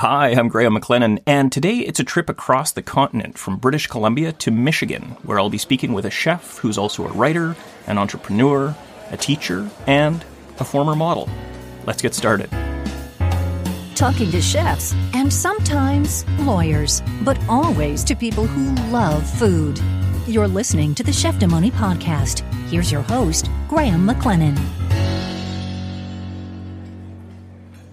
Hi, I'm Graham McLennan, and today it's a trip across the continent from British Columbia to Michigan, where I'll be speaking with a chef who's also a writer, an entrepreneur, a teacher, and a former model. Let's get started. Talking to chefs and sometimes lawyers, but always to people who love food. You're listening to the Cheftimony podcast. Here's your host, Graham McLennan.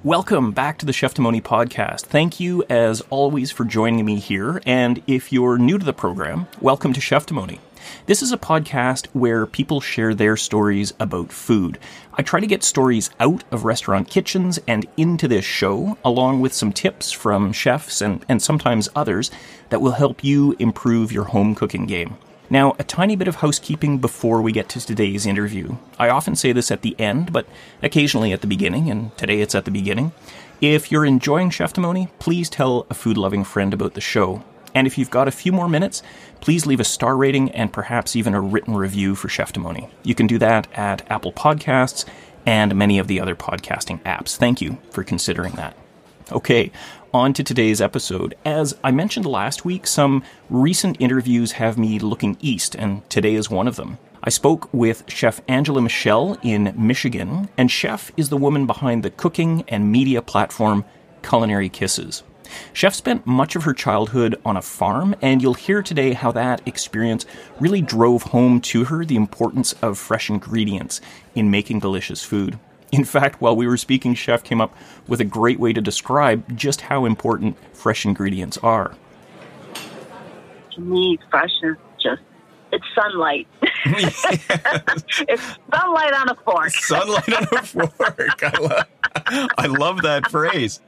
Welcome back to the Cheftimony podcast. Thank you, as always, for joining me here. And if you're new to the program, welcome to Cheftimony. This is a podcast where people share their stories about food. I try to get stories out of restaurant kitchens and into this show, along with some tips from chefs and, and sometimes others that will help you improve your home cooking game. Now, a tiny bit of housekeeping before we get to today's interview. I often say this at the end, but occasionally at the beginning, and today it's at the beginning. If you're enjoying Cheftimony, please tell a food loving friend about the show. And if you've got a few more minutes, please leave a star rating and perhaps even a written review for Cheftimony. You can do that at Apple Podcasts and many of the other podcasting apps. Thank you for considering that. Okay, on to today's episode. As I mentioned last week, some recent interviews have me looking east, and today is one of them. I spoke with Chef Angela Michelle in Michigan, and Chef is the woman behind the cooking and media platform Culinary Kisses. Chef spent much of her childhood on a farm, and you'll hear today how that experience really drove home to her the importance of fresh ingredients in making delicious food. In fact, while we were speaking, Chef came up with a great way to describe just how important fresh ingredients are. To me, fresh is just it's sunlight. it's sunlight on a fork. Sunlight on a fork. I love, I love that phrase.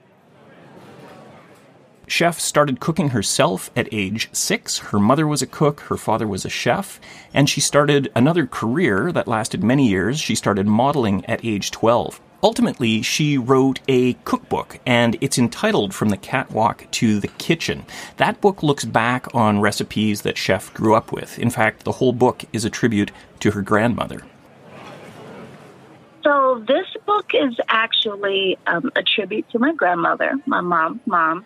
Chef started cooking herself at age six. Her mother was a cook, her father was a chef, and she started another career that lasted many years. She started modeling at age 12. Ultimately, she wrote a cookbook, and it's entitled From the Catwalk to the Kitchen. That book looks back on recipes that Chef grew up with. In fact, the whole book is a tribute to her grandmother. So this book is actually um, a tribute to my grandmother, my mom, mom,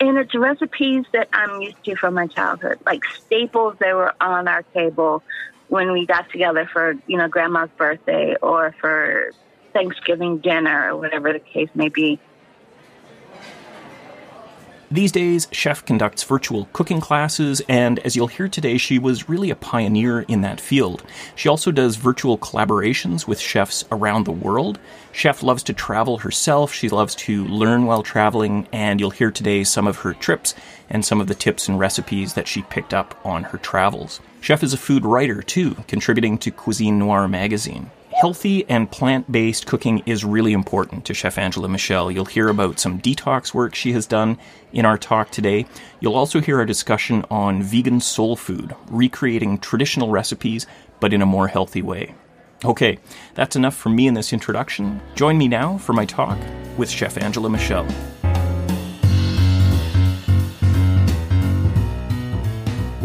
and it's recipes that I'm used to from my childhood, like staples that were on our table when we got together for you know grandma's birthday or for Thanksgiving dinner or whatever the case may be. These days, Chef conducts virtual cooking classes, and as you'll hear today, she was really a pioneer in that field. She also does virtual collaborations with chefs around the world. Chef loves to travel herself, she loves to learn while traveling, and you'll hear today some of her trips and some of the tips and recipes that she picked up on her travels. Chef is a food writer, too, contributing to Cuisine Noire magazine. Healthy and plant based cooking is really important to Chef Angela Michelle. You'll hear about some detox work she has done in our talk today. You'll also hear our discussion on vegan soul food, recreating traditional recipes, but in a more healthy way. Okay, that's enough from me in this introduction. Join me now for my talk with Chef Angela Michelle.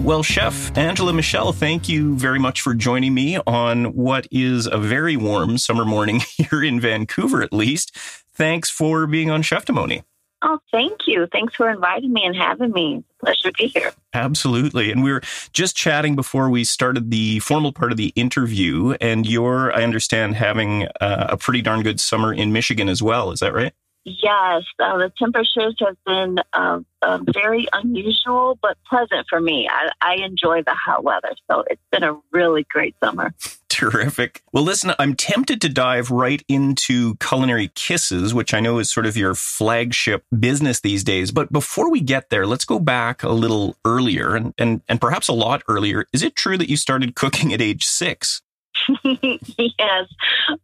Well, Chef Angela Michelle, thank you very much for joining me on what is a very warm summer morning here in Vancouver, at least. Thanks for being on Cheftimony. Oh, thank you. Thanks for inviting me and having me. Pleasure to be here. Absolutely. And we were just chatting before we started the formal part of the interview, and you're, I understand, having uh, a pretty darn good summer in Michigan as well. Is that right? Yes, uh, the temperatures have been uh, uh, very unusual but pleasant for me. I, I enjoy the hot weather, so it's been a really great summer. Terrific. Well, listen, I'm tempted to dive right into Culinary Kisses, which I know is sort of your flagship business these days. But before we get there, let's go back a little earlier and, and, and perhaps a lot earlier. Is it true that you started cooking at age six? yes.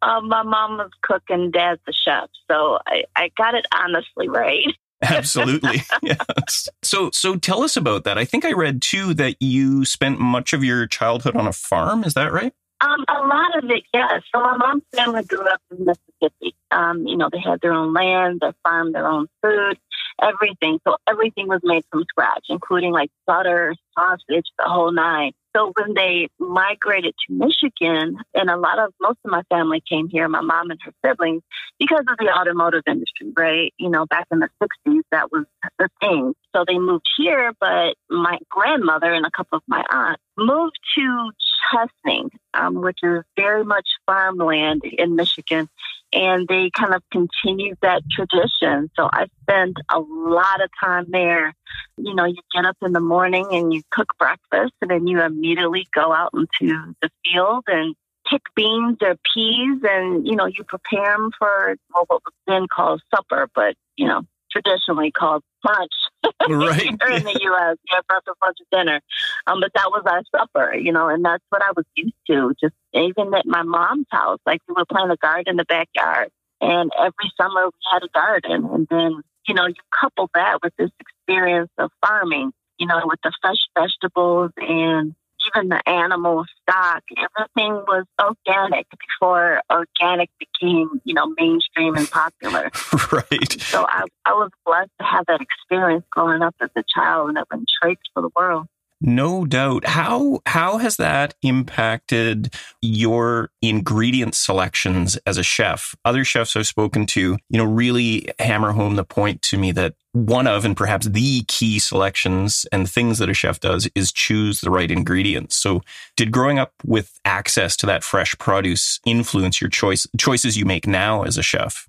Um, my mom was cook and dad's a chef. So I, I got it honestly right. Absolutely. yes. So so tell us about that. I think I read too that you spent much of your childhood on a farm, is that right? Um, a lot of it, yes. So my mom's family grew up in Mississippi. Um, you know, they had their own land, their farm, their own food. Everything. So everything was made from scratch, including like butter, sausage, the whole nine. So when they migrated to Michigan, and a lot of most of my family came here, my mom and her siblings, because of the automotive industry, right? You know, back in the 60s, that was the thing. So they moved here, but my grandmother and a couple of my aunts moved to Chesaning, um, which is very much farmland in Michigan and they kind of continued that tradition. So I spent a lot of time there. You know, you get up in the morning and you cook breakfast, and then you immediately go out into the field and pick beans or peas, and you know, you prepare them for well, what was then called supper, but you know, traditionally called lunch. Right. Here in the U.S., yeah, breakfast, lunch, and dinner. Um, but that was our supper, you know, and that's what I was used to. Just even at my mom's house, like we were plant a garden in the backyard, and every summer we had a garden, and then you know you couple that with this experience of farming, you know, with the fresh vegetables and even the animal stock, everything was organic before organic became, you know, mainstream and popular. right. So I, I was blessed to have that experience growing up as a child and I've been traits for the world. No doubt. How how has that impacted your ingredient selections as a chef? Other chefs I've spoken to, you know, really hammer home the point to me that one of and perhaps the key selections and things that a chef does is choose the right ingredients. So, did growing up with access to that fresh produce influence your choice choices you make now as a chef?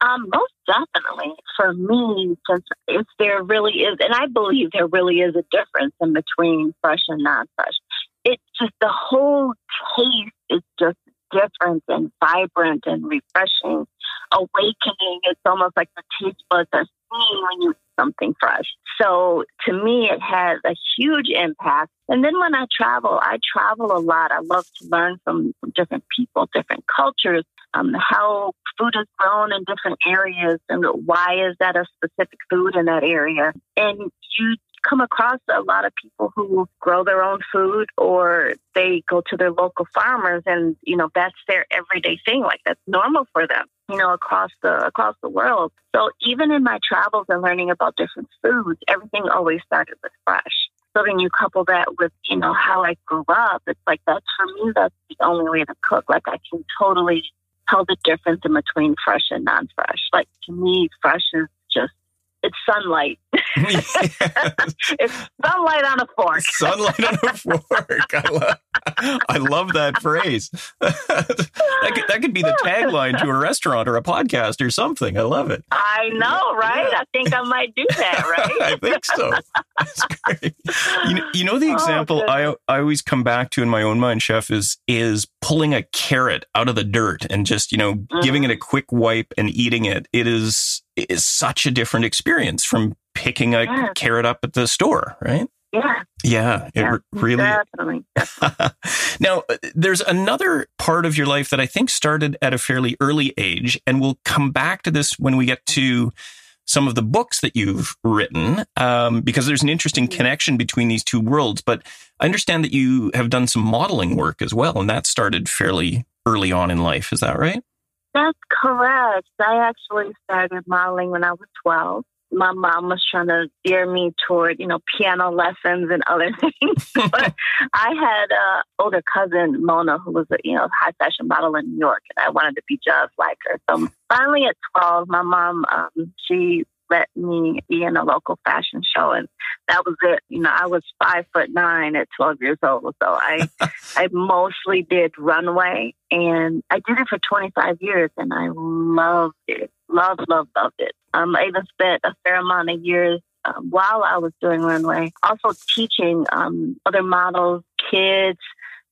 Um, most definitely. For me, since if there really is, and I believe there really is a difference in between fresh and non-fresh. It's just the whole taste is just different and vibrant and refreshing, awakening. It's almost like the taste buds are seeing when you eat something fresh. So to me, it has a huge impact. And then when I travel, I travel a lot. I love to learn from different people, different cultures, um, how food is grown in different areas and why is that a specific food in that area. And you come across a lot of people who grow their own food or they go to their local farmers and you know that's their everyday thing like that's normal for them you know across the across the world. So even in my travels and learning about different foods everything always started with fresh. So then you couple that with you know how i grew up it's like that's for me that's the only way to cook. Like i can totally tell the difference in between fresh and non-fresh. Like to me, fresh is it's sunlight. it's sunlight on a fork. Sunlight on a fork. I love, I love that phrase. that, could, that could be the tagline to a restaurant or a podcast or something. I love it. I know, right? Yeah. I think I might do that, right? I think so. That's great. You know, you know the oh, example oh, I I always come back to in my own mind, chef, is is pulling a carrot out of the dirt and just you know mm-hmm. giving it a quick wipe and eating it. It is is such a different experience from picking a yeah. carrot up at the store, right? Yeah. Yeah, it yeah, really. Definitely. now, uh, there's another part of your life that I think started at a fairly early age, and we'll come back to this when we get to some of the books that you've written, um, because there's an interesting mm-hmm. connection between these two worlds. But I understand that you have done some modeling work as well, and that started fairly early on in life. Is that right? That's correct. I actually started modeling when I was 12. My mom was trying to steer me toward, you know, piano lessons and other things. but I had an older cousin, Mona, who was a, you know, high fashion model in New York, and I wanted to be just like her. So finally at 12, my mom, um, she let me be in a local fashion show and that was it. You know, I was five foot nine at twelve years old. So I I mostly did runway and I did it for twenty five years and I loved it. Loved, loved, loved it. Um, I even spent a fair amount of years um, while I was doing runway, also teaching um, other models, kids,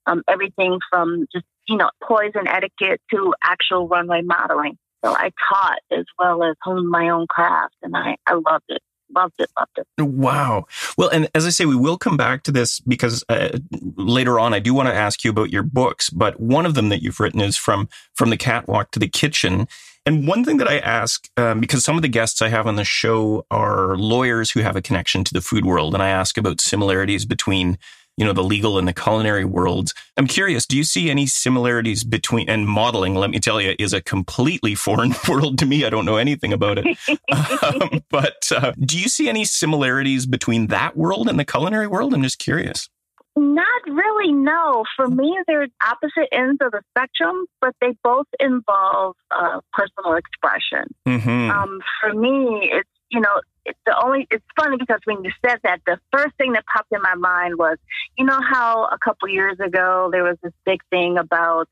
um, everything from just, you know, poise and etiquette to actual runway modeling. So I taught as well as honed my own craft, and I, I loved it. Loved it, loved it. Wow. Well, and as I say, we will come back to this because uh, later on, I do want to ask you about your books. But one of them that you've written is from from the catwalk to the kitchen. And one thing that I ask, um, because some of the guests I have on the show are lawyers who have a connection to the food world, and I ask about similarities between you know, the legal and the culinary worlds. I'm curious, do you see any similarities between, and modeling, let me tell you, is a completely foreign world to me. I don't know anything about it. um, but uh, do you see any similarities between that world and the culinary world? I'm just curious. Not really, no. For me, they're opposite ends of the spectrum, but they both involve uh, personal expression. Mm-hmm. Um, for me, it's, you know, it's the only, it's funny because when you said that, the first thing that popped in my mind was, you know, how a couple years ago there was this big thing about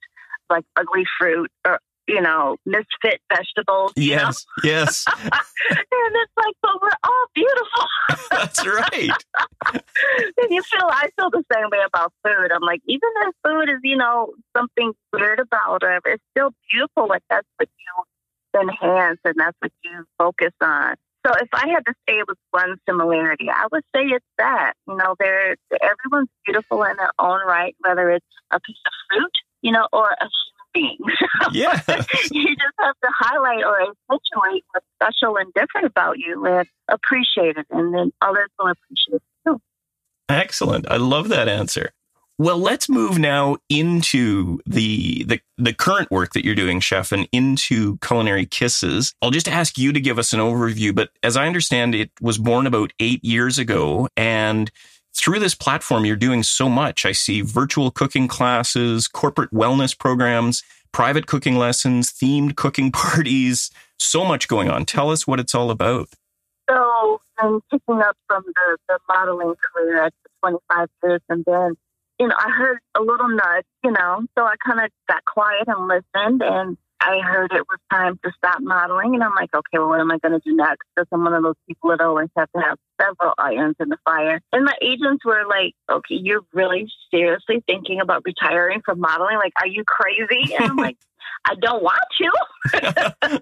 like ugly fruit or you know, misfit vegetables. Yes, know? yes. and it's like, but we're all beautiful. That's right. and you feel, I feel the same way about food. I'm like, even if food is, you know, something weird about it, it's still beautiful. Like that's what you enhance and that's what you focus on. So if I had to say it was one similarity, I would say it's that. You know, they're everyone's beautiful in their own right, whether it's a piece of fruit, you know, or a things. Yeah. you just have to highlight or accentuate what's special and different about you and appreciate it, and then others will appreciate it too. Excellent. I love that answer. Well, let's move now into the, the the current work that you're doing, chef, and into culinary kisses. I'll just ask you to give us an overview, but as I understand, it was born about eight years ago, and through this platform, you're doing so much. I see virtual cooking classes, corporate wellness programs, private cooking lessons, themed cooking parties, so much going on. Tell us what it's all about. So I'm picking up from the, the modeling career at 25 years, and then, you know, I heard a little nudge, you know, so I kind of got quiet and listened, and I heard it was time to stop modeling, and I'm like, okay, well, what am I going to do next? Because I'm one of those people that always have to have several irons in the fire. And my agents were like, okay, you're really seriously thinking about retiring from modeling? Like, are you crazy? And I'm like, I don't want to.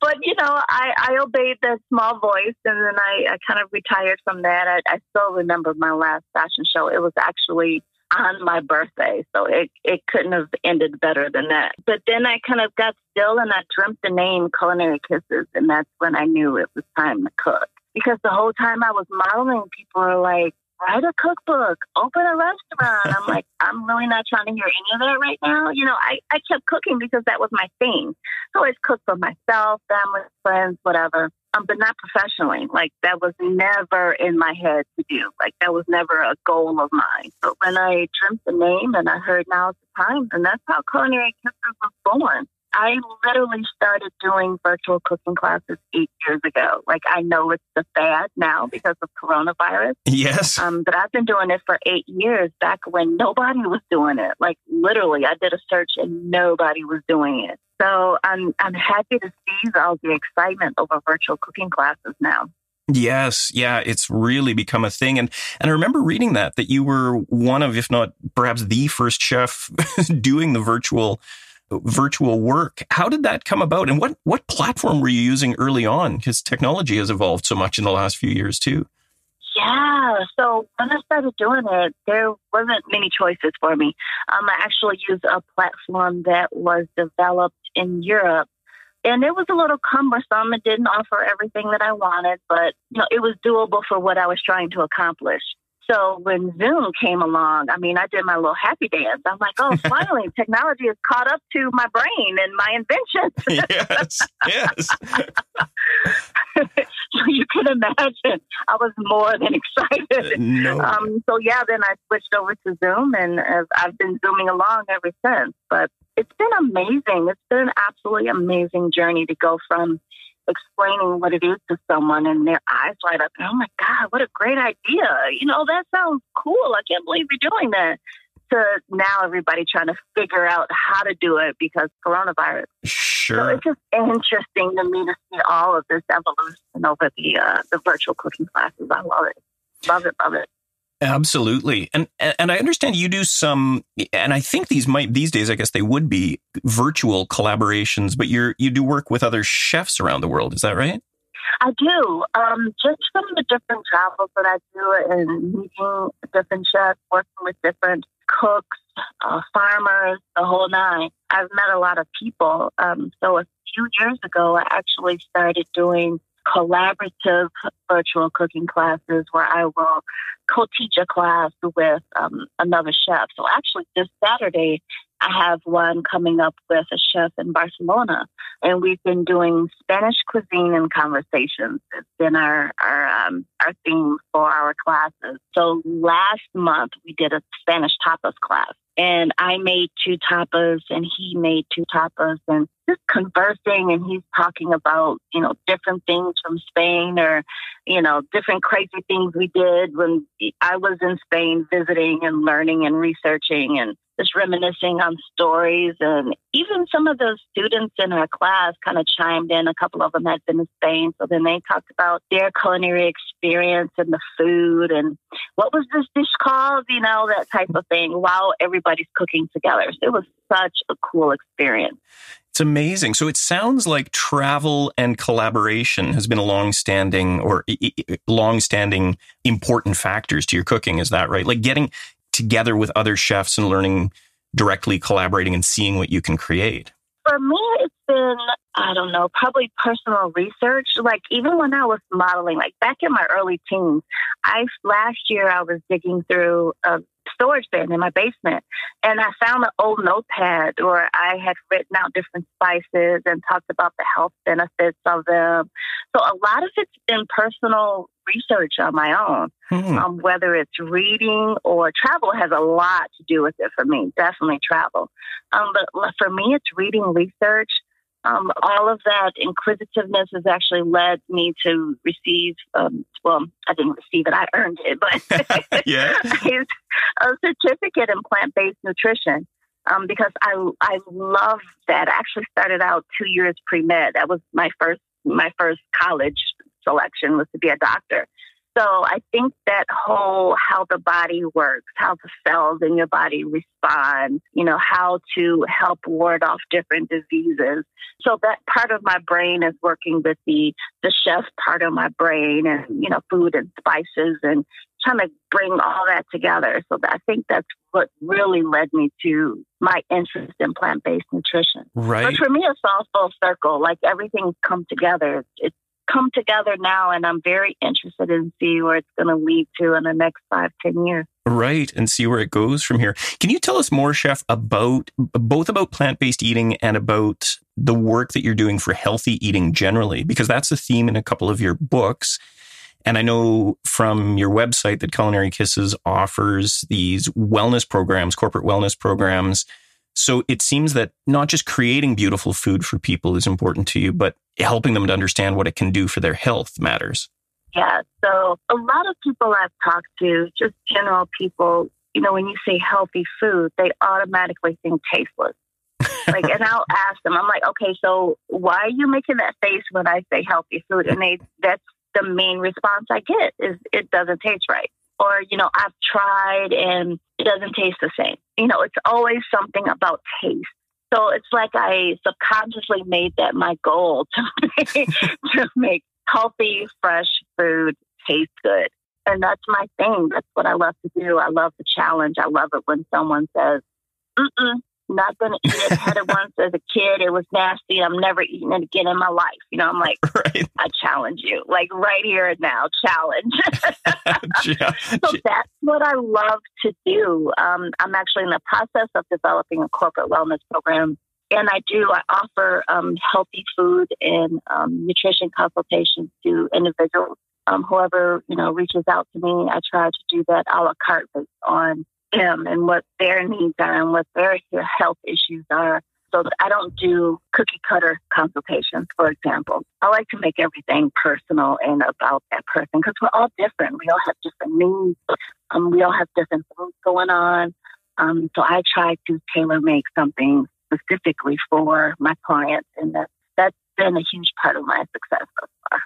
but, you know, I, I obeyed that small voice and then I, I kind of retired from that. I, I still remember my last fashion show. It was actually on my birthday. So it, it couldn't have ended better than that. But then I kind of got still and I dreamt the name Culinary Kisses. And that's when I knew it was time to cook. Because the whole time I was modeling, people were like, write a cookbook, open a restaurant. I'm like, I'm really not trying to hear any of that right now. You know, I, I kept cooking because that was my thing. I always cook for myself, family, friends, whatever um, but not professionally. Like that was never in my head to do. Like that was never a goal of mine. But when I dreamt the name and I heard now's the time, and that's how Culinary Kisses was born. I literally started doing virtual cooking classes eight years ago. Like I know it's the fad now because of coronavirus. Yes. Um, but I've been doing it for eight years back when nobody was doing it. Like literally, I did a search and nobody was doing it. So I'm I'm happy to see all the excitement over virtual cooking classes now. Yes, yeah, it's really become a thing. And and I remember reading that that you were one of, if not perhaps the first chef doing the virtual virtual work. How did that come about? And what what platform were you using early on? Because technology has evolved so much in the last few years too. Yeah. So when I started doing it, there wasn't many choices for me. Um, I actually used a platform that was developed in Europe. And it was a little cumbersome. It didn't offer everything that I wanted, but you know, it was doable for what I was trying to accomplish. So when Zoom came along, I mean, I did my little happy dance. I'm like, oh, finally, technology has caught up to my brain and my inventions. yes, yes. so you can imagine, I was more than excited. No. Um, so yeah, then I switched over to Zoom, and I've been zooming along ever since. But it's been amazing. It's been an absolutely amazing journey to go from explaining what it is to someone and their eyes light up. Oh my God, what a great idea. You know, that sounds cool. I can't believe you're doing that. To now everybody trying to figure out how to do it because coronavirus. Sure. So it's just interesting to me to see all of this evolution over the uh, the virtual cooking classes. I love it. Love it, love it. Absolutely. And and I understand you do some and I think these might these days I guess they would be virtual collaborations, but you're you do work with other chefs around the world, is that right? I do. Um, just from the different travels that I do and meeting different chefs, working with different cooks, uh, farmers, the whole nine. I've met a lot of people. Um, so a few years ago, I actually started doing collaborative virtual cooking classes where I will co-teach a class with um, another chef. So actually, this Saturday I have one coming up with a chef in Barcelona, and we've been doing Spanish cuisine and conversations. It's been our our um, our theme for our classes. So last month we did a Spanish tapas class, and I made two tapas and he made two tapas and just conversing and he's talking about, you know, different things from Spain or, you know, different crazy things we did when I was in Spain visiting and learning and researching and just reminiscing on stories. And even some of those students in our class kind of chimed in. A couple of them had been to Spain. So then they talked about their culinary experience and the food and what was this dish called, you know, that type of thing while everybody's cooking together. So it was such a cool experience. It's amazing. So it sounds like travel and collaboration has been a long-standing or long-standing important factors to your cooking. Is that right? Like getting together with other chefs and learning directly collaborating and seeing what you can create? For me, it's been, I don't know, probably personal research. Like even when I was modeling, like back in my early teens, I last year I was digging through a storage bin in my basement and I found an old notepad where I had written out different spices and talked about the health benefits of them. So a lot of it's been personal research on my own, hmm. um, whether it's reading or travel has a lot to do with it for me. Definitely travel. Um, but for me, it's reading research. Um, all of that inquisitiveness has actually led me to receive, um, well, I didn't receive it, I earned it, but yeah. a certificate in plant based nutrition. Um, because I I love that. I actually started out two years pre med. That was my first my first college selection was to be a doctor. So I think that whole how the body works, how the cells in your body respond, you know, how to help ward off different diseases. So that part of my brain is working with the the chef part of my brain and, you know, food and spices and trying to bring all that together. So I think that's what really led me to my interest in plant based nutrition. Right. But for me, it's all full circle. Like everything's come together. It's come together now, and I'm very interested in see where it's going to lead to in the next five, ten years. Right, and see where it goes from here. Can you tell us more, Chef, about both about plant based eating and about the work that you're doing for healthy eating generally? Because that's a theme in a couple of your books. And I know from your website that Culinary Kisses offers these wellness programs, corporate wellness programs so it seems that not just creating beautiful food for people is important to you, but helping them to understand what it can do for their health matters. Yeah. So a lot of people I've talked to, just general people, you know, when you say healthy food, they automatically think tasteless. like, and I'll ask them, I'm like, okay, so why are you making that face when I say healthy food? And they, that's the main response I get is it doesn't taste right or, you know, I've tried and it doesn't taste the same. You know, it's always something about taste. So it's like I subconsciously made that my goal to make, to make healthy, fresh food taste good. And that's my thing. That's what I love to do. I love the challenge. I love it when someone says, Mm-mm, not going to eat it. Had it once as a kid. It was nasty. I'm never eating it again in my life. You know, I'm like, right. I challenge you, like right here and now, challenge. so that's what I love to do. Um, I'm actually in the process of developing a corporate wellness program. And I do, I offer um, healthy food and um, nutrition consultations to individuals. Um, whoever, you know, reaches out to me, I try to do that a la carte based on them and what their needs are and what their health issues are. So I don't do cookie cutter consultations, for example. I like to make everything personal and about that person because we're all different. We all have different needs. Um, we all have different things going on. Um, so I try to tailor make something specifically for my clients, and that that's been a huge part of my success so far.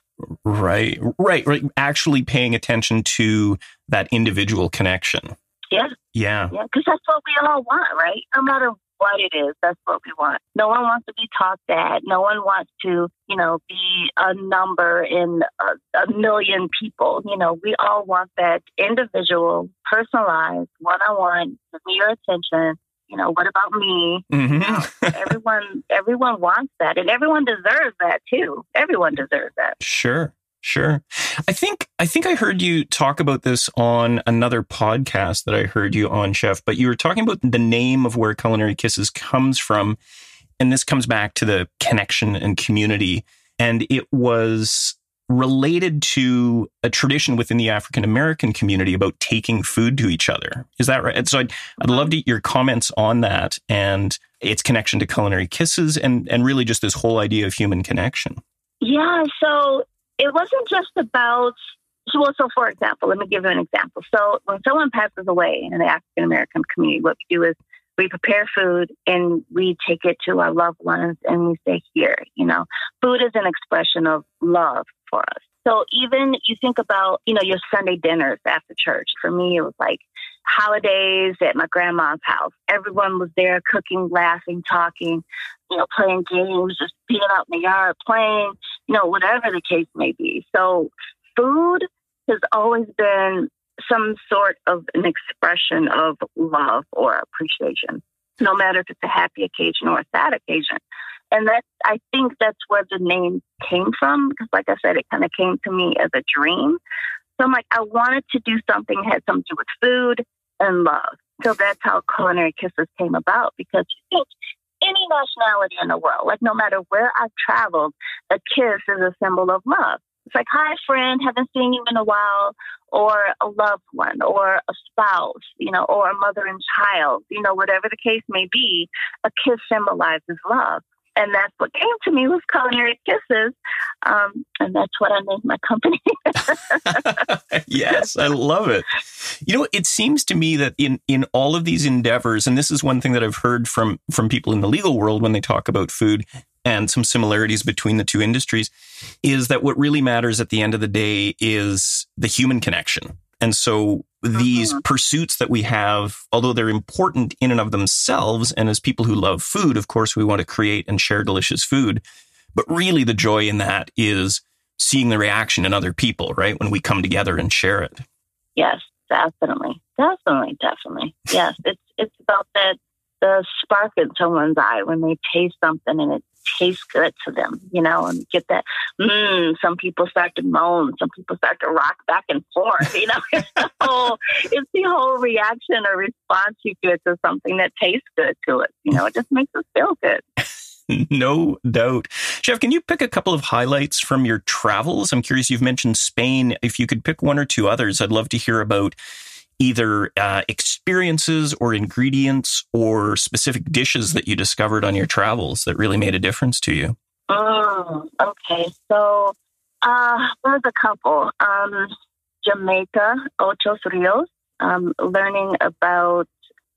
Right, right, right. Actually, paying attention to that individual connection. Yeah. Yeah. Yeah, because that's what we all want, right? No matter what it is, that's what we want. No one wants to be taught that. No one wants to, you know, be a number in a, a million people. You know, we all want that individual, personalized, one on one, give me your attention, You know, what about me? Mm-hmm. everyone, everyone wants that, and everyone deserves that too. Everyone deserves that. Sure. Sure. I think I think I heard you talk about this on another podcast that I heard you on, Chef, but you were talking about the name of where Culinary Kisses comes from. And this comes back to the connection and community. And it was related to a tradition within the African American community about taking food to each other. Is that right? And so I'd, I'd love to mm-hmm. your comments on that and its connection to culinary kisses and, and really just this whole idea of human connection. Yeah, so it wasn't just about well, so for example, let me give you an example. So when someone passes away in the African American community, what we do is we prepare food and we take it to our loved ones and we say, here, you know, food is an expression of love for us. So even you think about, you know, your Sunday dinners after church. For me, it was like holidays at my grandma's house. Everyone was there cooking, laughing, talking, you know, playing games, just being out in the yard, playing, you know, whatever the case may be. So food has always been some sort of an expression of love or appreciation, no matter if it's a happy occasion or a sad occasion. And that I think that's where the name came from because, like I said, it kind of came to me as a dream. So I'm like, I wanted to do something that had something to do with food and love. So that's how Culinary Kisses came about because you think any nationality in the world, like no matter where I've traveled, a kiss is a symbol of love. It's like, hi, friend, haven't seen you in a while, or a loved one, or a spouse, you know, or a mother and child, you know, whatever the case may be, a kiss symbolizes love. And that's what came to me with Culinary Kisses. Um, and that's what I named my company. yes, I love it. You know, it seems to me that in, in all of these endeavors, and this is one thing that I've heard from, from people in the legal world when they talk about food, and some similarities between the two industries is that what really matters at the end of the day is the human connection. And so these uh-huh. pursuits that we have, although they're important in and of themselves, and as people who love food, of course, we want to create and share delicious food. But really, the joy in that is seeing the reaction in other people, right? When we come together and share it. Yes, definitely. Definitely, definitely. Yes, it's it's about that the spark in someone's eye when they taste something and it tastes good to them, you know, and get that. Mm, some people start to moan, some people start to rock back and forth. You know, it's the whole, it's the whole reaction or response you get to something that tastes good to us. You know, it just makes us feel good. no doubt. Chef, can you pick a couple of highlights from your travels? I'm curious, you've mentioned Spain. If you could pick one or two others, I'd love to hear about either uh, experiences or ingredients or specific dishes that you discovered on your travels that really made a difference to you? Mm, okay, so uh, there's a couple. Um, Jamaica, Ocho Rios, um, learning about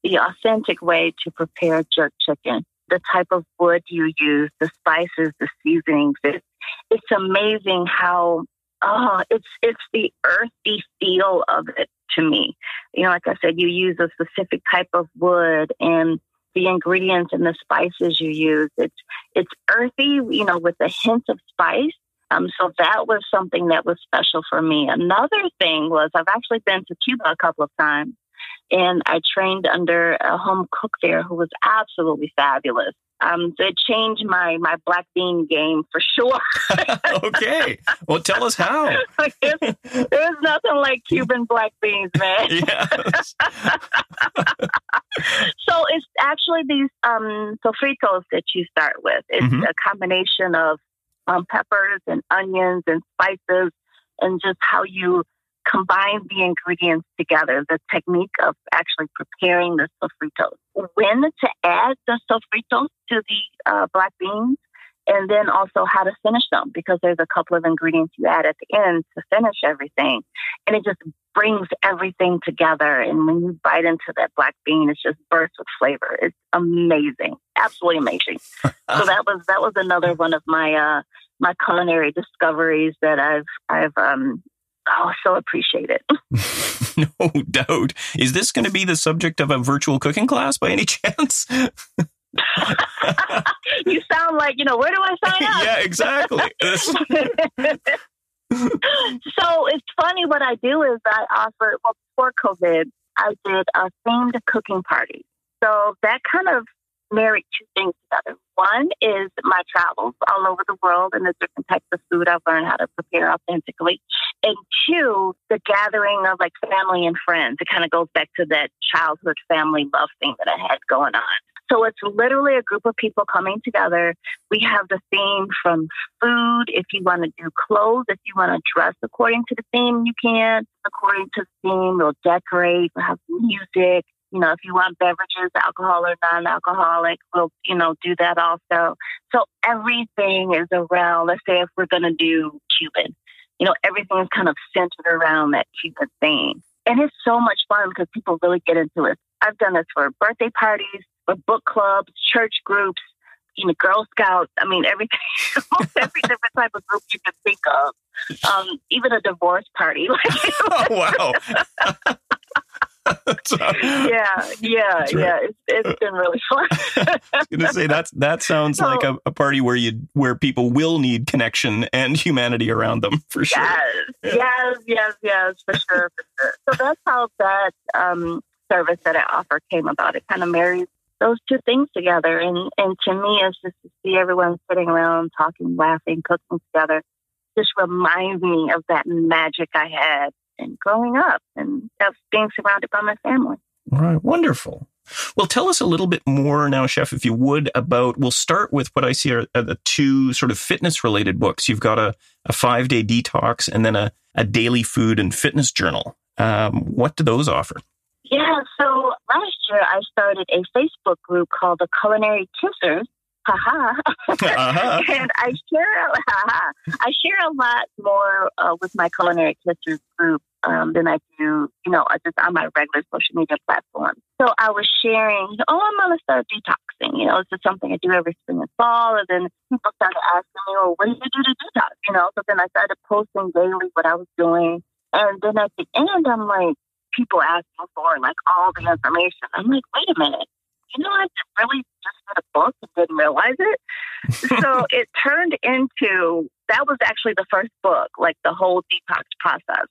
the authentic way to prepare jerk chicken, the type of wood you use, the spices, the seasonings. It, it's amazing how oh, it's it's the earthy feel of it to me. You know, like I said, you use a specific type of wood and the ingredients and the spices you use. It's it's earthy, you know, with a hint of spice. Um, so that was something that was special for me. Another thing was I've actually been to Cuba a couple of times, and I trained under a home cook there who was absolutely fabulous um, it changed my my black bean game for sure. okay, well, tell us how. there's, there's, nothing like Cuban black beans, man. So it's actually these um, sofritos that you start with. It's mm-hmm. a combination of um, peppers and onions and spices, and just how you combine the ingredients together, the technique of actually preparing the sofritos. When to add the sofritos to the uh, black beans, and then also how to finish them because there's a couple of ingredients you add at the end to finish everything. And it just brings everything together. And when you bite into that black bean, it's just bursts with flavor. It's amazing. Absolutely amazing. so that was that was another one of my uh my culinary discoveries that I've I've um Oh, so appreciate it. no doubt. Is this going to be the subject of a virtual cooking class by any chance? you sound like, you know, where do I sign up? yeah, exactly. so it's funny what I do is I offer, well, before COVID, I did a themed cooking party. So that kind of married two things together. One is my travels all over the world and the different types of food I've learned how to prepare authentically. And two, the gathering of like family and friends. It kind of goes back to that childhood family love thing that I had going on. So it's literally a group of people coming together. We have the theme from food. If you want to do clothes, if you want to dress according to the theme, you can. According to the theme, we'll decorate, we'll have music. You know, if you want beverages, alcohol or non-alcoholic, we'll, you know, do that also. So everything is around, let's say if we're going to do Cuban, you know, everything is kind of centered around that Cuban thing. And it's so much fun because people really get into it. I've done this for birthday parties, for book clubs, church groups, you know, Girl Scouts. I mean, everything, almost every different type of group you can think of. Um, even a divorce party. oh, wow. yeah, yeah, right. yeah. It's, it's been really fun. I was gonna say that's that sounds so, like a, a, party where you where people will need connection and humanity around them for sure. Yes, yeah. yes, yes, yes, for sure, for sure. So that's how that um, service that I offer came about. It kind of marries those two things together, and and to me, it's just to see everyone sitting around talking, laughing, cooking together. Just reminds me of that magic I had and growing up and of being surrounded by my family. All right, wonderful. Well, tell us a little bit more now, Chef, if you would, about. We'll start with what I see are, are the two sort of fitness related books. You've got a, a five day detox and then a, a daily food and fitness journal. Um, what do those offer? Yeah, so last year I started a Facebook group called the Culinary Kissers haha. uh-huh. and I share, haha, I share a lot more uh, with my culinary sisters group um, than I do, you know, just on my regular social media platform. So I was sharing, oh, I'm to start detoxing. You know, it's just something I do every spring and fall. And then people started asking me, well, what do you do to detox? You know, so then I started posting daily what I was doing. And then at the end, I'm like, people asking for like all the information. I'm like, wait a minute you know, I really just read a book and didn't realize it. so it turned into that was actually the first book, like the whole detox process.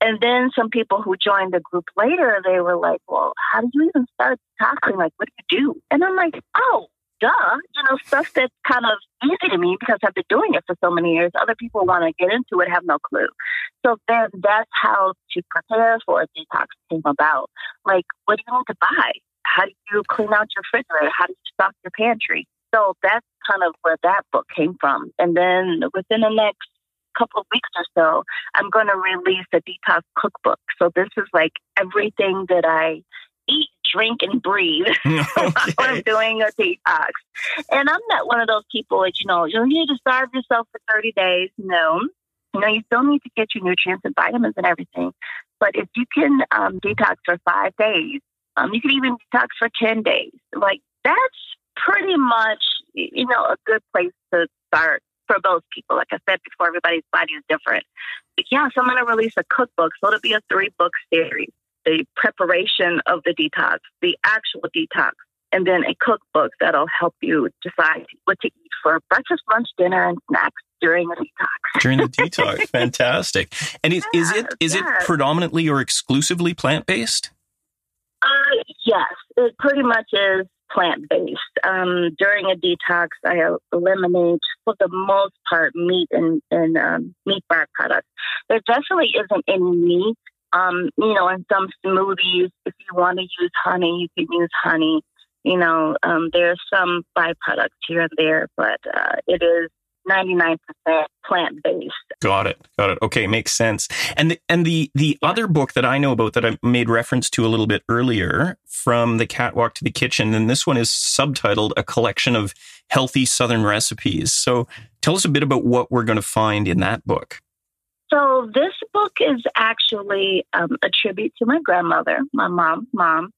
And then some people who joined the group later, they were like, well, how do you even start detoxing? Like, what do you do? And I'm like, oh, duh. You know, stuff that's kind of easy to me because I've been doing it for so many years. Other people want to get into it, have no clue. So then that's how to prepare for a detox came about. Like, what do you need to buy? How do you clean out your refrigerator? How do you stock your pantry? So that's kind of where that book came from. And then within the next couple of weeks or so, I'm going to release a detox cookbook. So this is like everything that I eat, drink, and breathe okay. when I'm doing a detox. And I'm not one of those people that, you know, you need to starve yourself for 30 days. No. You know, you still need to get your nutrients and vitamins and everything. But if you can um, detox for five days, um, you can even detox for 10 days. Like, that's pretty much, you know, a good place to start for both people. Like I said before, everybody's body is different. But yeah, so I'm going to release a cookbook. So it'll be a three book series the preparation of the detox, the actual detox, and then a cookbook that'll help you decide what to eat for breakfast, lunch, dinner, and snacks during the detox. during the detox, fantastic. And is, yes, is it is yes. it predominantly or exclusively plant based? Uh, yes, it pretty much is plant based. Um, during a detox, I eliminate, for the most part, meat and, and um, meat byproducts. There definitely isn't any meat. Um, you know, in some smoothies, if you want to use honey, you can use honey. You know, um, there's some byproducts here and there, but uh, it is 99% plant based. Got it. Got it. Okay, makes sense. And the, and the the other book that I know about that I made reference to a little bit earlier from the catwalk to the kitchen and this one is subtitled A Collection of Healthy Southern Recipes. So tell us a bit about what we're going to find in that book. So this book is actually um, a tribute to my grandmother, my mom, mom,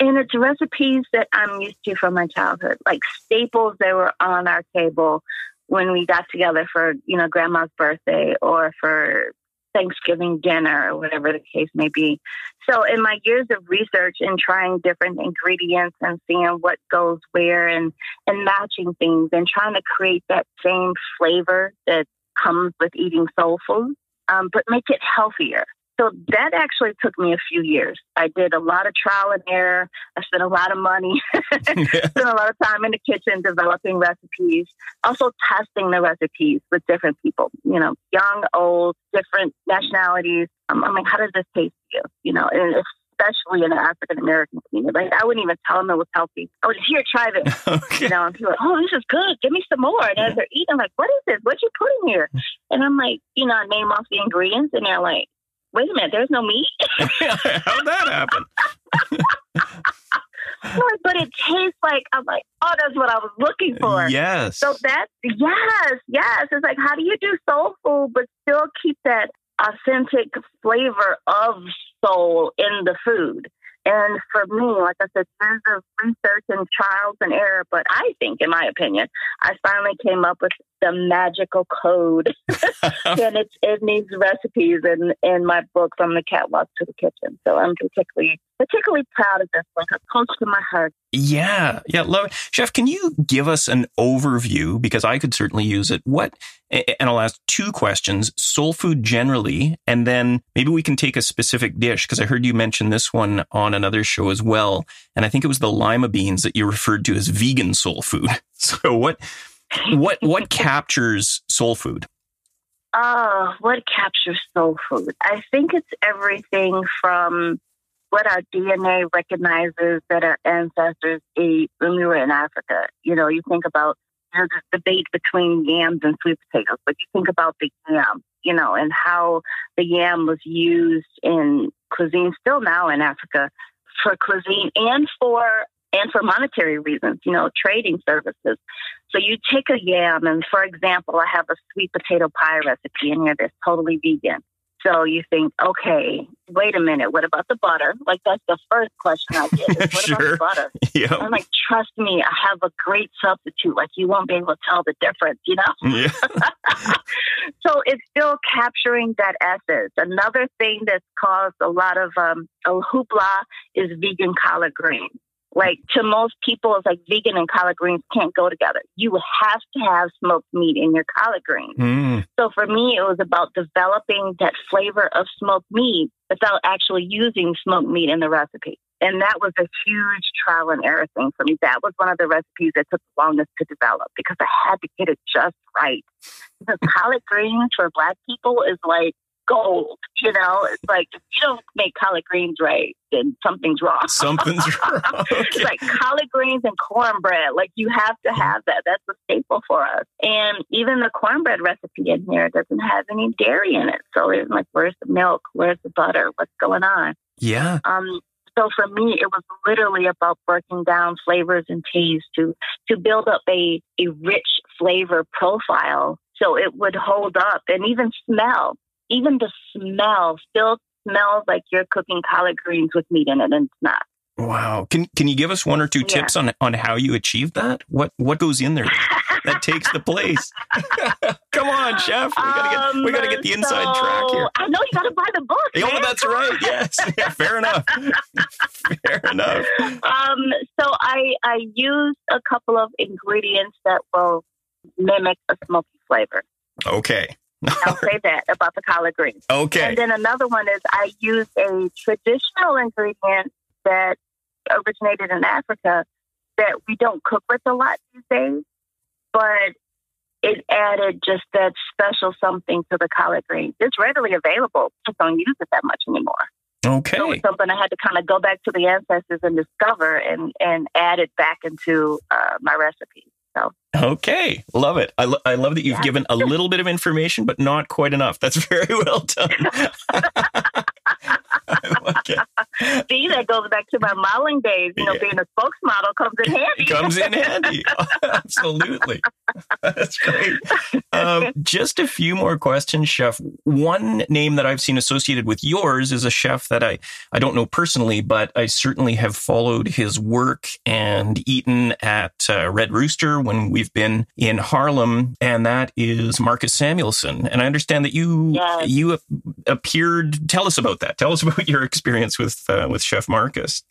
and it's recipes that I'm used to from my childhood, like staples that were on our table when we got together for, you know, grandma's birthday or for Thanksgiving dinner or whatever the case may be. So, in my years of research and trying different ingredients and seeing what goes where and, and matching things and trying to create that same flavor that comes with eating soul food, um, but make it healthier. So that actually took me a few years. I did a lot of trial and error. I spent a lot of money, spent a lot of time in the kitchen developing recipes, also testing the recipes with different people, you know, young, old, different nationalities. Um, I'm like, how does this taste to you? You know, and especially in the African American community. Like I wouldn't even tell them it was healthy. I would just here, try this. Okay. You know, and people like, oh, this is good. Give me some more. And as they're eating, I'm like, what is this? What you put in here? And I'm like, you know, I name off the ingredients, and they're like, wait a minute, there's no meat. How'd that happen? but it tastes like I'm like, oh, that's what I was looking for. Yes. So that's yes, yes. It's like how do you do soul food but still keep that authentic flavor of soul in the food? And for me, like I said, years of research and trials and error, but I think, in my opinion, I finally came up with the magical code. and it's in these recipes in, in my book, From the Catwalk to the Kitchen. So I'm particularly particularly proud of this one. It's close to my heart. Yeah, yeah, love it. Chef, can you give us an overview? Because I could certainly use it. What, and I'll ask two questions soul food generally, and then maybe we can take a specific dish, because I heard you mention this one on another show as well. And I think it was the lima beans that you referred to as vegan soul food. So what, what, what captures soul food? Oh, what captures soul food? I think it's everything from what our DNA recognizes that our ancestors ate when we were in Africa. You know, you think about there's this debate between yams and sweet potatoes, but you think about the yam, you know, and how the yam was used in cuisine still now in Africa for cuisine and for and for monetary reasons, you know, trading services. So you take a yam, and for example, I have a sweet potato pie recipe in here that's totally vegan. So you think, okay, wait a minute, what about the butter? Like that's the first question I get. Is, what sure. about the butter? Yep. I'm like, trust me, I have a great substitute. Like you won't be able to tell the difference, you know? Yeah. so it's still capturing that essence. Another thing that's caused a lot of um, hoopla is vegan collard greens. Like to most people, it's like vegan and collard greens can't go together. You have to have smoked meat in your collard greens. Mm. So for me, it was about developing that flavor of smoked meat without actually using smoked meat in the recipe. And that was a huge trial and error thing for me. That was one of the recipes that took the longest to develop because I had to get it just right. Because collard greens for black people is like gold. You know, it's like if you don't make collard greens right, then something's wrong. Something's wrong. Okay. it's like collard greens and cornbread. Like you have to have that. That's a staple for us. And even the cornbread recipe in here doesn't have any dairy in it. So it's like, where's the milk? Where's the butter? What's going on? Yeah. Um, so for me, it was literally about breaking down flavors and tastes to to build up a a rich flavor profile so it would hold up and even smell even the smell still smells like you're cooking collard greens with meat in it, and it's not. Wow. Can can you give us one or two tips on on how you achieve that? What what goes in there that takes the place? Come on, chef. We gotta get um, we gotta get the inside so, track here. I know you gotta buy the book. Oh, man. that's right. Yes. Yeah, fair enough. fair enough. Um, so I I use a couple of ingredients that will mimic a smoky flavor. Okay. I'll say that about the collard greens. Okay. And then another one is I use a traditional ingredient that originated in Africa that we don't cook with a lot these days, but it added just that special something to the collard greens. It's readily available. Just don't use it that much anymore. Okay. So it's something I had to kind of go back to the ancestors and discover and, and add it back into uh, my recipes. So. Okay, love it. I, lo- I love that you've yeah. given a little bit of information, but not quite enough. That's very well done. okay. See, that goes back to my modeling days. You know, yeah. being a spokesmodel comes in handy. comes in handy. Absolutely. That's great. Um, just a few more questions, Chef. One name that I've seen associated with yours is a chef that I, I don't know personally, but I certainly have followed his work and eaten at uh, Red Rooster when we've been in Harlem, and that is Marcus Samuelsson. And I understand that you yes. you appeared. Tell us about that. Tell us about your experience with uh, with Chef Marcus.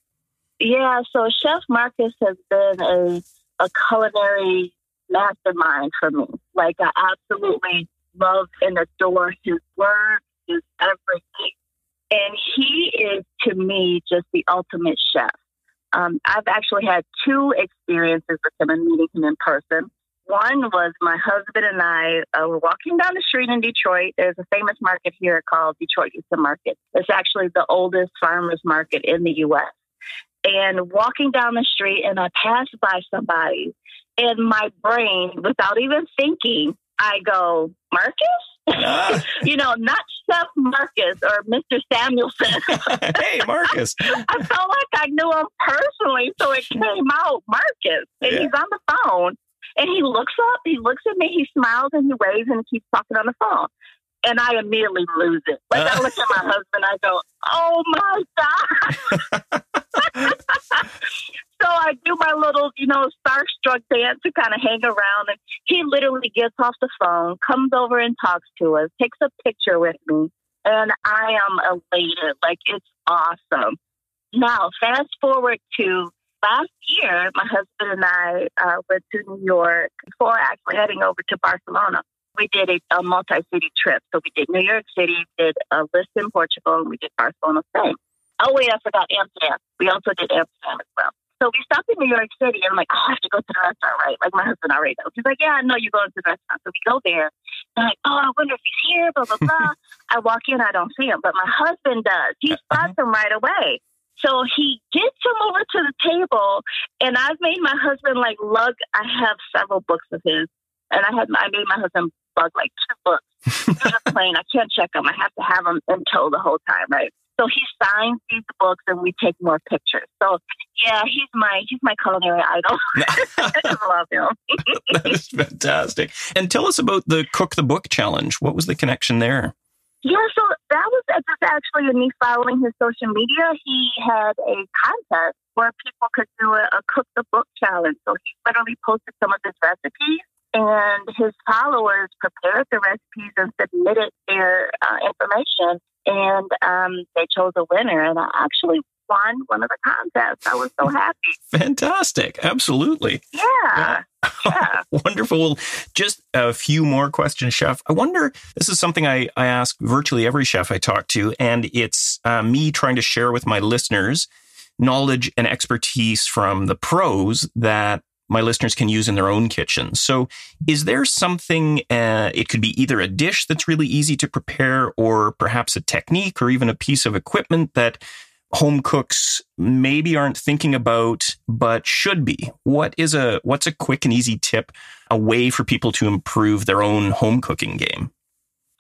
Yeah, so Chef Marcus has been a a culinary mastermind for me. Like I absolutely love and adore his work, his everything. and he is to me just the ultimate chef. Um, I've actually had two experiences with him and meeting him in person. One was my husband and I uh, were walking down the street in Detroit. There's a famous market here called Detroit Eastern Market. It's actually the oldest farmers market in the U.S. And walking down the street, and I passed by somebody, and my brain, without even thinking, I go, Marcus? you know, not Chef Marcus or Mr. Samuelsson. hey, Marcus. I felt like I knew him personally, so it came out Marcus. And yeah. he's on the phone. And he looks up, he looks at me, he smiles and he waves and he keeps talking on the phone. And I immediately lose it. Like I look at my uh. husband, I go, Oh my God. so I do my little, you know, starstruck dance to kind of hang around. And he literally gets off the phone, comes over and talks to us, takes a picture with me. And I am elated. Like, it's awesome. Now, fast forward to last year, my husband and I uh, went to New York before actually heading over to Barcelona. We did a, a multi city trip. So we did New York City, did a list in Portugal, and we did Barcelona, Spain. Oh, wait, I forgot Amsterdam. We also did Amsterdam as well. So we stopped in New York City, and I'm like, oh, I have to go to the restaurant, right? Like my husband already knows. He's like, yeah, I know you're going to the restaurant. So we go there. And I'm like, oh, I wonder if he's here, blah, blah, blah. I walk in, I don't see him, but my husband does. He spots him right away. So he gets him over to the table, and I've made my husband like lug. I have several books of his, and I had I made my husband lug like two books. on just plain. I can't check them. I have to have them in tow the whole time, right? So he signs these books, and we take more pictures. So yeah, he's my he's my culinary idol. I love him. that is fantastic. And tell us about the Cook the Book challenge. What was the connection there? Yeah, so that was just actually me following his social media. He had a contest where people could do a, a cook the book challenge. So he literally posted some of his recipes, and his followers prepared the recipes and submitted their uh, information, and um, they chose a winner. And I actually won one of the contests. I was so happy. Fantastic. Absolutely. Yeah. yeah. yeah. Wonderful. Well, just a few more questions, Chef. I wonder, this is something I, I ask virtually every chef I talk to, and it's uh, me trying to share with my listeners knowledge and expertise from the pros that my listeners can use in their own kitchens. So, is there something, uh, it could be either a dish that's really easy to prepare, or perhaps a technique, or even a piece of equipment that home cooks maybe aren't thinking about but should be. What is a what's a quick and easy tip a way for people to improve their own home cooking game?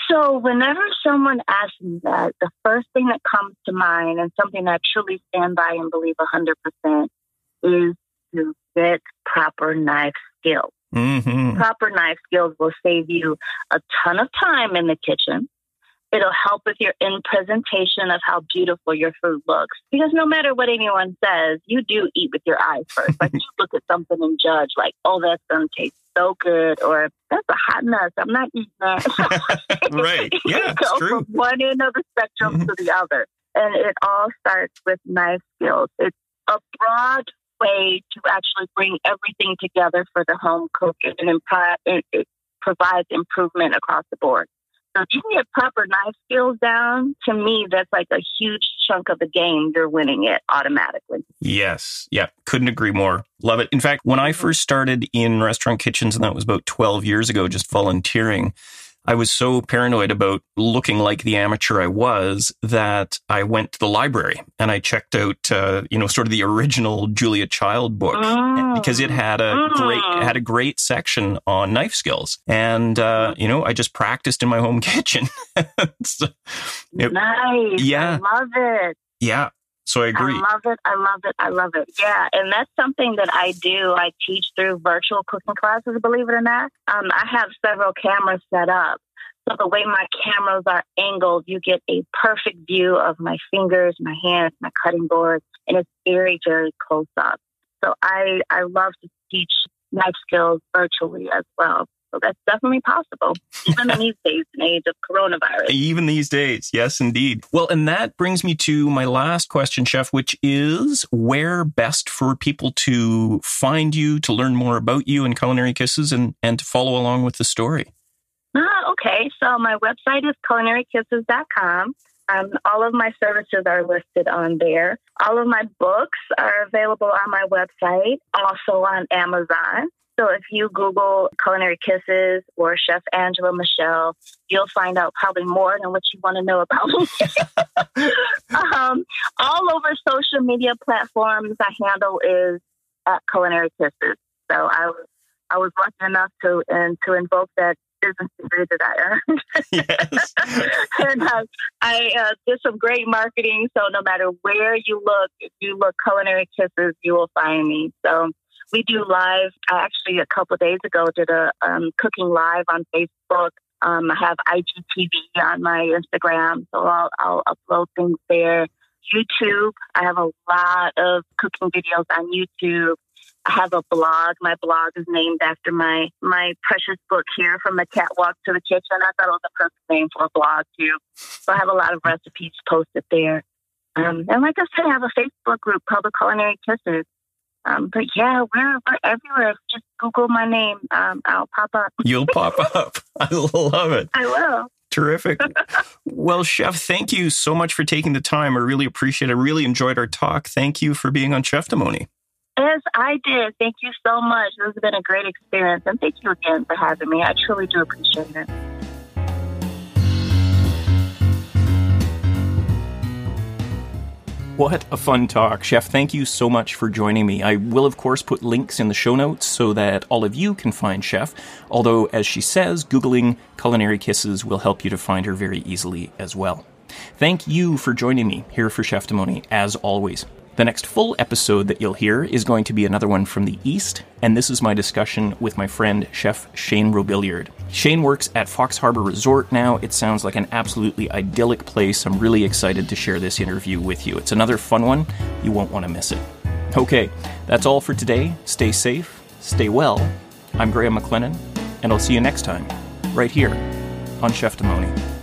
So whenever someone asks me that the first thing that comes to mind and something i truly stand by and believe 100% is to get proper knife skills. Mm-hmm. proper knife skills will save you a ton of time in the kitchen It'll help with your in presentation of how beautiful your food looks. Because no matter what anyone says, you do eat with your eyes first. like you look at something and judge, like, oh, that's going to taste so good, or that's a hot mess. I'm not eating that. right. Yeah. go true. from one end of the spectrum mm-hmm. to the other. And it all starts with knife skills. It's a broad way to actually bring everything together for the home cook and it, it provides improvement across the board. So if you can get proper knife skills down, to me, that's like a huge chunk of the game. You're winning it automatically. Yes. Yeah. Couldn't agree more. Love it. In fact, when I mm-hmm. first started in restaurant kitchens, and that was about 12 years ago, just volunteering, I was so paranoid about looking like the amateur I was that I went to the library and I checked out, uh, you know, sort of the original Julia Child book mm. because it had a mm. great had a great section on knife skills, and uh, you know, I just practiced in my home kitchen. so, it, nice, yeah, I love it. Yeah, so I agree. I love it. I love it. I love it. Yeah. And that's something that I do. I teach through virtual cooking classes, believe it or not. Um, I have several cameras set up. So the way my cameras are angled, you get a perfect view of my fingers, my hands, my cutting board, and it's very, very close up. So I, I love to teach knife skills virtually as well. So that's definitely possible, even in these days and age of coronavirus. Even these days, yes, indeed. Well, and that brings me to my last question, Chef, which is where best for people to find you, to learn more about you and Culinary Kisses, and, and to follow along with the story? Ah, okay. So my website is culinarykisses.com. Um, all of my services are listed on there. All of my books are available on my website, also on Amazon. So if you Google Culinary Kisses or Chef Angela Michelle, you'll find out probably more than what you want to know about me. um, all over social media platforms, I handle is at Culinary Kisses. So I was I was lucky enough to and to invoke that business degree that I earned. Yes. and I, I uh, did some great marketing. So no matter where you look, if you look Culinary Kisses, you will find me. So we do live. I actually a couple of days ago did a um, cooking live on Facebook. Um, I have IGTV on my Instagram, so I'll, I'll upload things there. YouTube, I have a lot of cooking videos on YouTube. I have a blog. My blog is named after my my precious book here, from the catwalk to the kitchen. I thought it was a perfect name for a blog too. So I have a lot of recipes posted there. Um, and like I said, I have a Facebook group called the Culinary Kisses. Um, but yeah, we're, we're everywhere. Just Google my name. Um, I'll pop up. You'll pop up. I love it. I will. Terrific. well, Chef, thank you so much for taking the time. I really appreciate it. I really enjoyed our talk. Thank you for being on Cheftimony. Yes, I did. Thank you so much. This has been a great experience. And thank you again for having me. I truly do appreciate it. What a fun talk. Chef, thank you so much for joining me. I will, of course, put links in the show notes so that all of you can find Chef. Although, as she says, Googling Culinary Kisses will help you to find her very easily as well. Thank you for joining me here for Cheftimony, as always. The next full episode that you'll hear is going to be another one from the East, and this is my discussion with my friend Chef Shane Robilliard. Shane works at Fox Harb'r Resort now. It sounds like an absolutely idyllic place. I'm really excited to share this interview with you. It's another fun one. You won't want to miss it. Okay, that's all for today. Stay safe, stay well. I'm Graham McLennan, and I'll see you next time, right here on Cheftimony.